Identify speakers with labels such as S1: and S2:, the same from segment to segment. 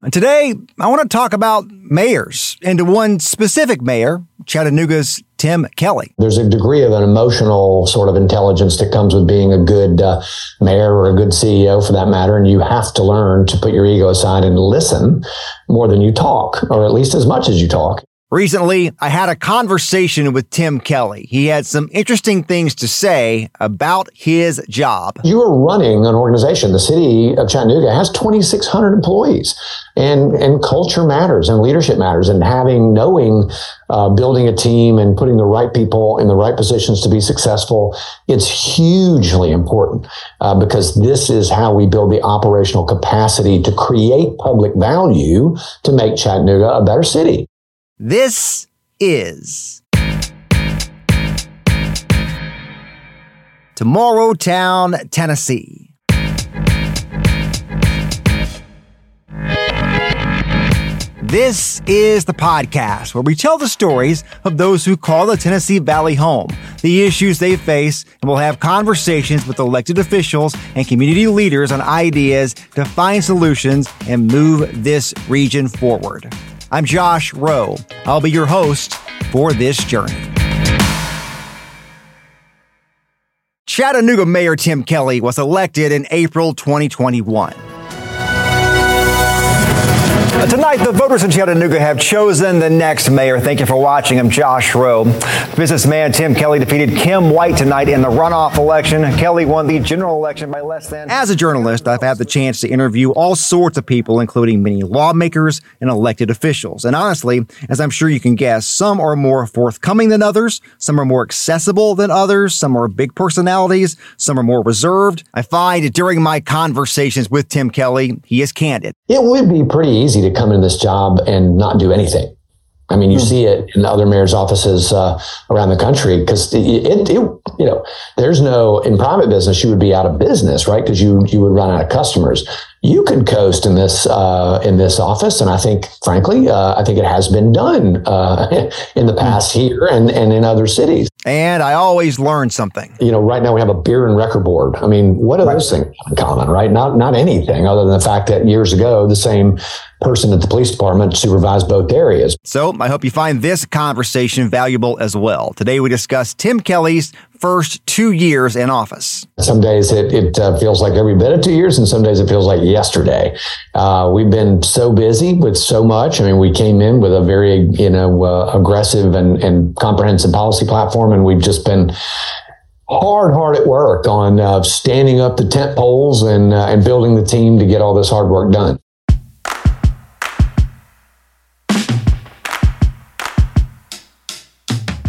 S1: And today, I want to talk about mayors and to one specific mayor, Chattanooga's Tim Kelly.
S2: There's a degree of an emotional sort of intelligence that comes with being a good uh, mayor or a good CEO for that matter. And you have to learn to put your ego aside and listen more than you talk, or at least as much as you talk.
S1: Recently, I had a conversation with Tim Kelly. He had some interesting things to say about his job.
S2: You are running an organization. The city of Chattanooga has 2,600 employees, and and culture matters, and leadership matters, and having knowing, uh, building a team, and putting the right people in the right positions to be successful. It's hugely important uh, because this is how we build the operational capacity to create public value to make Chattanooga a better city.
S1: This is Tomorrowtown, Tennessee. This is the podcast where we tell the stories of those who call the Tennessee Valley home, the issues they face, and we'll have conversations with elected officials and community leaders on ideas to find solutions and move this region forward. I'm Josh Roe. I'll be your host for this journey. Chattanooga Mayor Tim Kelly was elected in April 2021. Tonight, the voters in Chattanooga have chosen the next mayor. Thank you for watching. I'm Josh Roe. Businessman Tim Kelly defeated Kim White tonight in the runoff election. Kelly won the general election by less than. As a journalist, I've had the chance to interview all sorts of people, including many lawmakers and elected officials. And honestly, as I'm sure you can guess, some are more forthcoming than others, some are more accessible than others, some are big personalities, some are more reserved. I find during my conversations with Tim Kelly, he is candid.
S2: It would be pretty easy to come into this job and not do anything. I mean, you mm-hmm. see it in other mayor's offices uh, around the country because it, it, it, you know, there's no in private business you would be out of business, right? Because you you would run out of customers. You could coast in this uh, in this office, and I think, frankly, uh, I think it has been done uh, in the past here and and in other cities.
S1: And I always learn something.
S2: You know, right now we have a beer and record board. I mean, what are right. those things in common, right? Not not anything other than the fact that years ago the same person at the police department supervised both areas.
S1: So I hope you find this conversation valuable as well. Today we discuss Tim Kelly's first two years in office.
S2: Some days it, it uh, feels like every bit of two years, and some days it feels like yesterday. Uh, we've been so busy with so much. I mean, we came in with a very you know uh, aggressive and, and comprehensive policy platform, and we've just been hard, hard at work on uh, standing up the tent poles and uh, and building the team to get all this hard work done.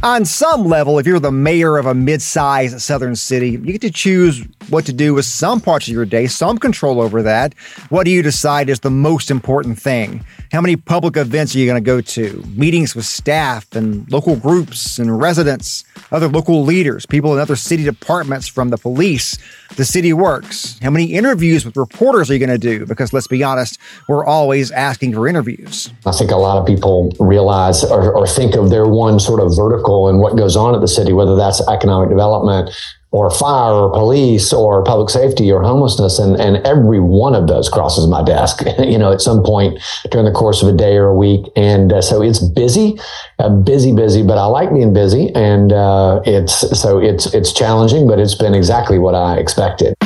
S1: On some level, if you're the mayor of a mid-sized southern city, you get to choose what to do with some parts of your day, some control over that. What do you decide is the most important thing? How many public events are you going to go to? Meetings with staff and local groups and residents, other local leaders, people in other city departments from the police, the city works. How many interviews with reporters are you going to do? Because let's be honest, we're always asking for interviews.
S2: I think a lot of people realize or, or think of their one sort of vertical and what goes on at the city, whether that's economic development or fire or police or public safety or homelessness. And, and every one of those crosses my desk, you know, at some point during the course of a day or a week. And uh, so it's busy, uh, busy, busy, but I like being busy. And uh, it's, so it's, it's challenging, but it's been exactly what I expected.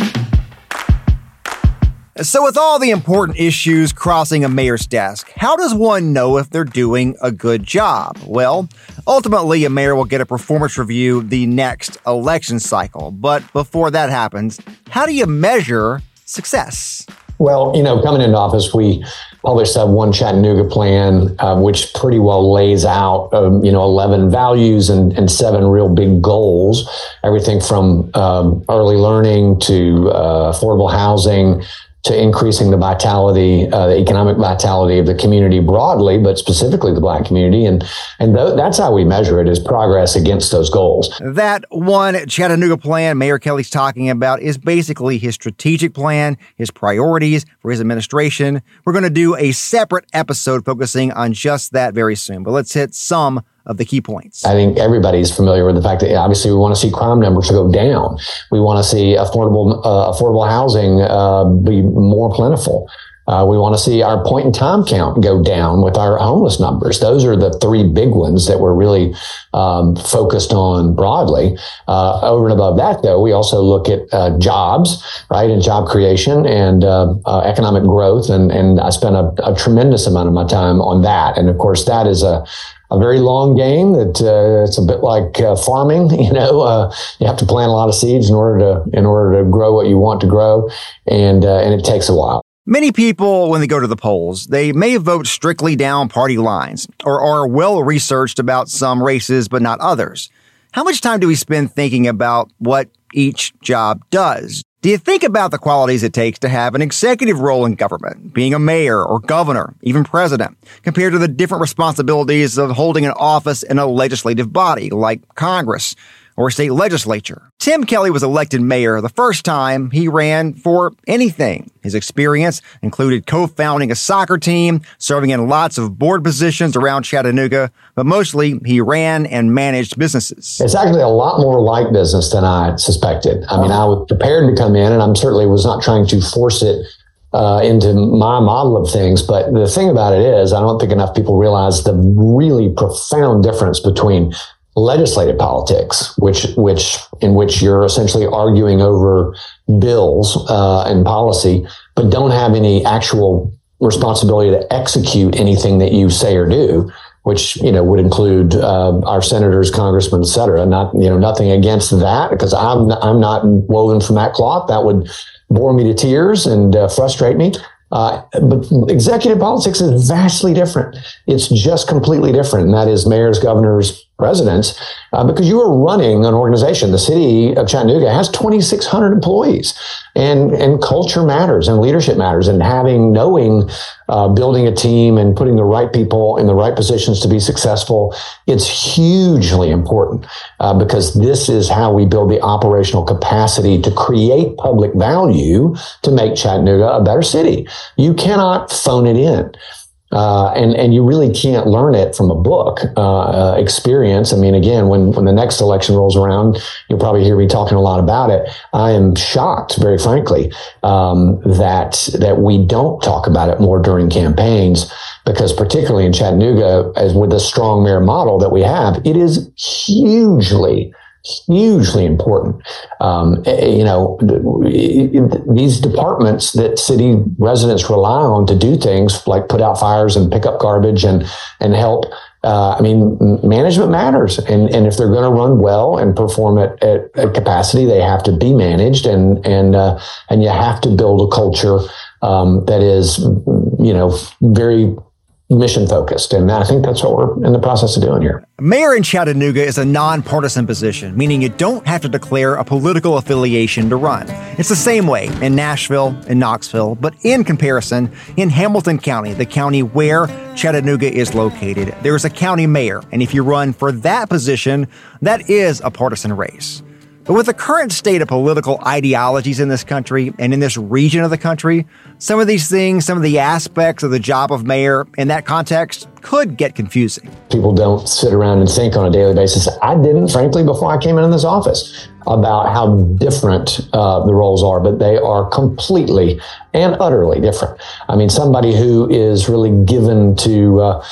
S1: So, with all the important issues crossing a mayor's desk, how does one know if they're doing a good job? Well, ultimately, a mayor will get a performance review the next election cycle. But before that happens, how do you measure success?
S2: Well, you know, coming into office, we published that one Chattanooga plan, uh, which pretty well lays out, um, you know, 11 values and, and, seven real big goals. Everything from um, early learning to uh, affordable housing to increasing the vitality, uh, the economic vitality of the community broadly, but specifically the black community. And, and th- that's how we measure it is progress against those goals.
S1: That one Chattanooga plan Mayor Kelly's talking about is basically his strategic plan, his priorities for his administration. We're going to do a separate episode focusing on just that very soon, but let's hit some of the key points.
S2: I think everybody's familiar with the fact that obviously we want to see crime numbers go down. We want to see affordable uh, affordable housing uh, be more plentiful. Uh, we want to see our point in time count go down with our homeless numbers. Those are the three big ones that we're really um, focused on broadly. Uh, over and above that, though, we also look at uh, jobs, right, and job creation and uh, uh, economic growth. And, and I spent a, a, tremendous amount of my time on that. And of course, that is a a very long game that uh, it's a bit like uh, farming you know uh, you have to plant a lot of seeds in order to in order to grow what you want to grow and uh, and it takes a while
S1: Many people, when they go to the polls, they may vote strictly down party lines or are well researched about some races but not others. How much time do we spend thinking about what each job does? Do you think about the qualities it takes to have an executive role in government, being a mayor or governor, even president, compared to the different responsibilities of holding an office in a legislative body like Congress? Or state legislature. Tim Kelly was elected mayor the first time he ran for anything. His experience included co-founding a soccer team, serving in lots of board positions around Chattanooga, but mostly he ran and managed businesses.
S2: It's actually a lot more like business than I suspected. I mean, I was prepared to come in and I'm certainly was not trying to force it uh, into my model of things. But the thing about it is, I don't think enough people realize the really profound difference between legislative politics, which which in which you're essentially arguing over bills uh, and policy, but don't have any actual responsibility to execute anything that you say or do. Which you know would include uh, our senators, congressmen, et cetera. Not you know nothing against that because I'm I'm not woven from that cloth. That would bore me to tears and uh, frustrate me. Uh, but executive politics is vastly different. It's just completely different. And that is mayors, governors, presidents, uh, because you are running an organization. The city of Chattanooga has 2,600 employees and, and culture matters and leadership matters and having, knowing, uh, building a team and putting the right people in the right positions to be successful. It's hugely important uh, because this is how we build the operational capacity to create public value to make Chattanooga a better city. You cannot phone it in. Uh, and and you really can't learn it from a book uh, uh, experience. I mean, again, when when the next election rolls around, you'll probably hear me talking a lot about it. I am shocked, very frankly, um, that that we don't talk about it more during campaigns because, particularly in Chattanooga, as with the strong mayor model that we have, it is hugely hugely important. Um, eh, you know, these departments that city residents rely on to do things like put out fires and pick up garbage and and help. Uh, I mean, management matters, and and if they're going to run well and perform at, at, at, capacity, they have to be managed, and and uh, and you have to build a culture um, that is, you know, very mission focused. And I think that's what we're in the process of doing here.
S1: Mayor in Chattanooga is a nonpartisan position, meaning you don't have to declare a political affiliation to run. It's the same way in Nashville and Knoxville, but in comparison, in Hamilton County, the county where Chattanooga is located, there is a county mayor. And if you run for that position, that is a partisan race. But with the current state of political ideologies in this country and in this region of the country, some of these things, some of the aspects of the job of mayor in that context could get confusing.
S2: People don't sit around and think on a daily basis. I didn't, frankly, before I came into this office about how different uh, the roles are, but they are completely and utterly different. I mean, somebody who is really given to, uh,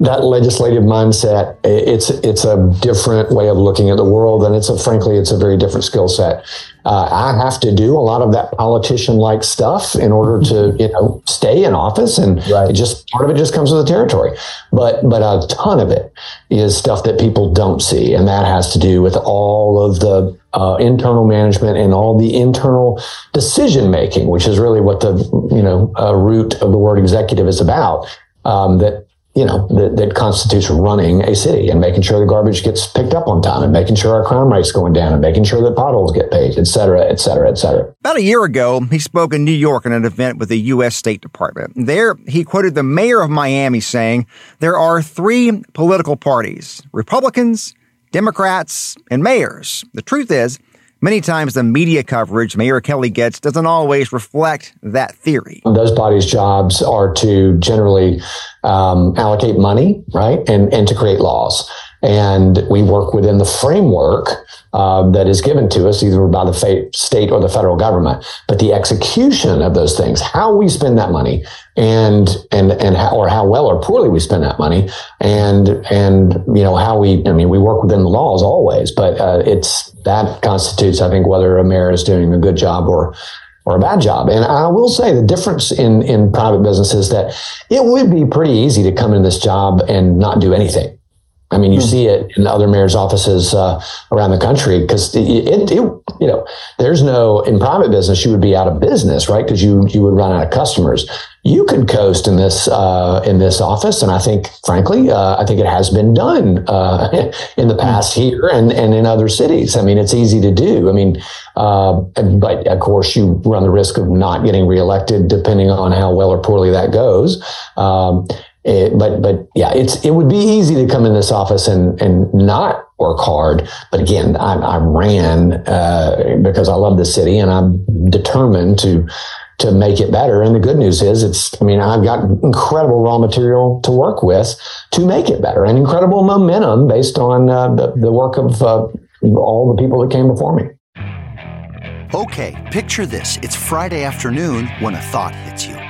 S2: that legislative mindset it's it's a different way of looking at the world and it's a frankly it's a very different skill set uh, I have to do a lot of that politician like stuff in order to, you know, stay in office. And right. it just part of it just comes with the territory. But, but a ton of it is stuff that people don't see. And that has to do with all of the uh, internal management and all the internal decision making, which is really what the, you know, uh, root of the word executive is about. Um, that you know, that, that, constitutes running a city and making sure the garbage gets picked up on time and making sure our crime rate's going down and making sure that potholes get paid, et cetera, et cetera, et cetera.
S1: About a year ago, he spoke in New York at an event with the U.S. State Department. There, he quoted the mayor of Miami saying, there are three political parties, Republicans, Democrats, and mayors. The truth is, Many times the media coverage Mayor Kelly gets doesn't always reflect that theory.
S2: Those bodies' jobs are to generally um, allocate money, right, and and to create laws and we work within the framework uh, that is given to us either by the state or the federal government. But the execution of those things, how we spend that money, and and and how, or how well or poorly we spend that money, and and you know how we, I mean, we work within the laws always, but uh, it's that constitutes, I think, whether a mayor is doing a good job or or a bad job. And I will say the difference in in private business is that it would be pretty easy to come in this job and not do anything I mean, you mm-hmm. see it in other mayor's offices uh, around the country because it, it, it, you know, there's no in private business you would be out of business, right? Because you you would run out of customers. You could coast in this uh, in this office, and I think, frankly, uh, I think it has been done uh, in the past mm-hmm. here and and in other cities. I mean, it's easy to do. I mean, uh, but of course, you run the risk of not getting reelected, depending on how well or poorly that goes. Um, it, but but yeah, it's it would be easy to come in this office and and not work hard. But again, I, I ran uh, because I love the city and I'm determined to to make it better. And the good news is, it's I mean I've got incredible raw material to work with to make it better, and incredible momentum based on uh, the the work of uh, all the people that came before me.
S3: Okay, picture this: it's Friday afternoon when a thought hits you.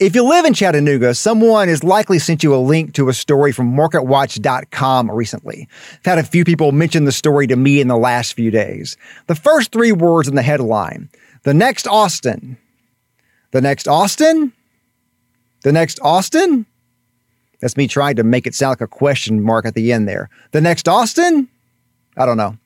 S1: If you live in Chattanooga, someone has likely sent you a link to a story from MarketWatch.com recently. I've had a few people mention the story to me in the last few days. The first three words in the headline The next Austin. The next Austin? The next Austin? That's me trying to make it sound like a question mark at the end there. The next Austin? I don't know.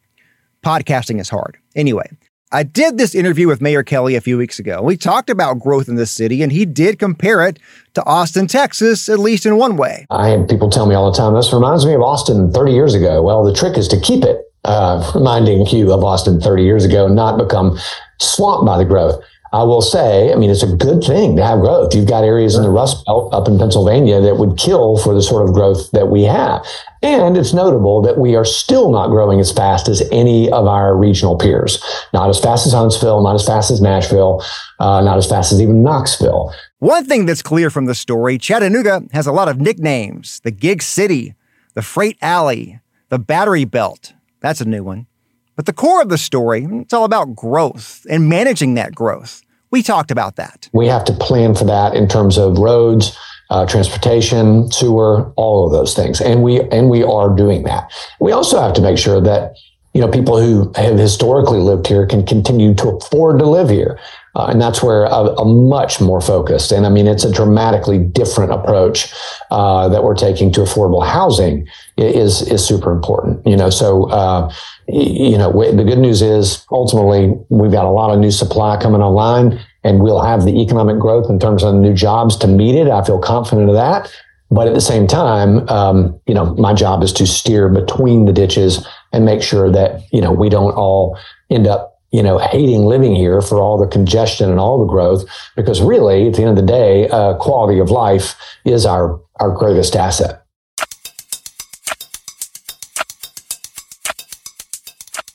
S1: Podcasting is hard. Anyway, I did this interview with Mayor Kelly a few weeks ago. We talked about growth in the city, and he did compare it to Austin, Texas, at least in one way.
S2: I have people tell me all the time, this reminds me of Austin 30 years ago. Well, the trick is to keep it uh, reminding you of Austin 30 years ago, not become swamped by the growth. I will say, I mean, it's a good thing to have growth. You've got areas in the Rust Belt up in Pennsylvania that would kill for the sort of growth that we have. And it's notable that we are still not growing as fast as any of our regional peers. Not as fast as Huntsville, not as fast as Nashville, uh, not as fast as even Knoxville.
S1: One thing that's clear from the story Chattanooga has a lot of nicknames the Gig City, the Freight Alley, the Battery Belt. That's a new one. But the core of the story, it's all about growth and managing that growth. We talked about that.
S2: We have to plan for that in terms of roads, uh, transportation, sewer, all of those things, and we and we are doing that. We also have to make sure that you know people who have historically lived here can continue to afford to live here. Uh, and that's where a, a, much more focused, and I mean, it's a dramatically different approach uh, that we're taking to affordable housing is is super important. You know, so uh, you know, the good news is ultimately we've got a lot of new supply coming online. and we'll have the economic growth in terms of new jobs to meet it. I feel confident of that. But at the same time, um, you know, my job is to steer between the ditches and make sure that, you know, we don't all end up, you know, hating living here for all the congestion and all the growth. Because really, at the end of the day, uh, quality of life is our, our greatest asset.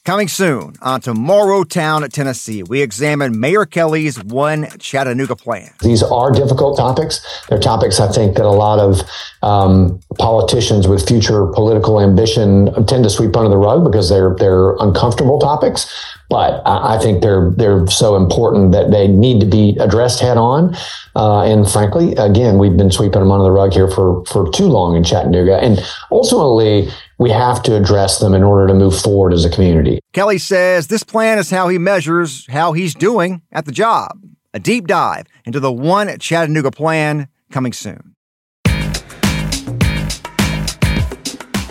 S1: Coming soon on Tomorrow Town, Tennessee, we examine Mayor Kelly's One Chattanooga plan.
S2: These are difficult topics. They're topics I think that a lot of um, politicians with future political ambition tend to sweep under the rug because they're they're uncomfortable topics. But I, think they're they're so important that they need to be addressed head on. Uh, and frankly, again, we've been sweeping them under the rug here for for too long in Chattanooga. And ultimately, we have to address them in order to move forward as a community.
S1: Kelly says this plan is how he measures how he's doing at the job. A deep dive into the One Chattanooga plan coming soon.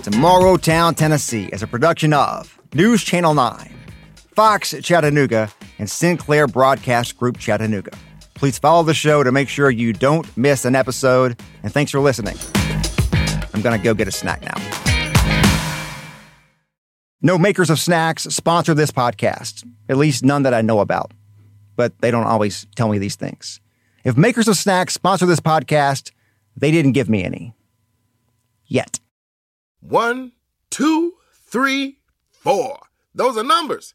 S1: Tomorrow Town, Tennessee is a production of News Channel 9, Fox Chattanooga, and Sinclair Broadcast Group Chattanooga. Please follow the show to make sure you don't miss an episode. And thanks for listening. I'm going to go get a snack now. No makers of snacks sponsor this podcast, at least none that I know about, but they don't always tell me these things. If makers of snacks sponsor this podcast, they didn't give me any. Yet.
S4: One, two, three, four. Those are numbers.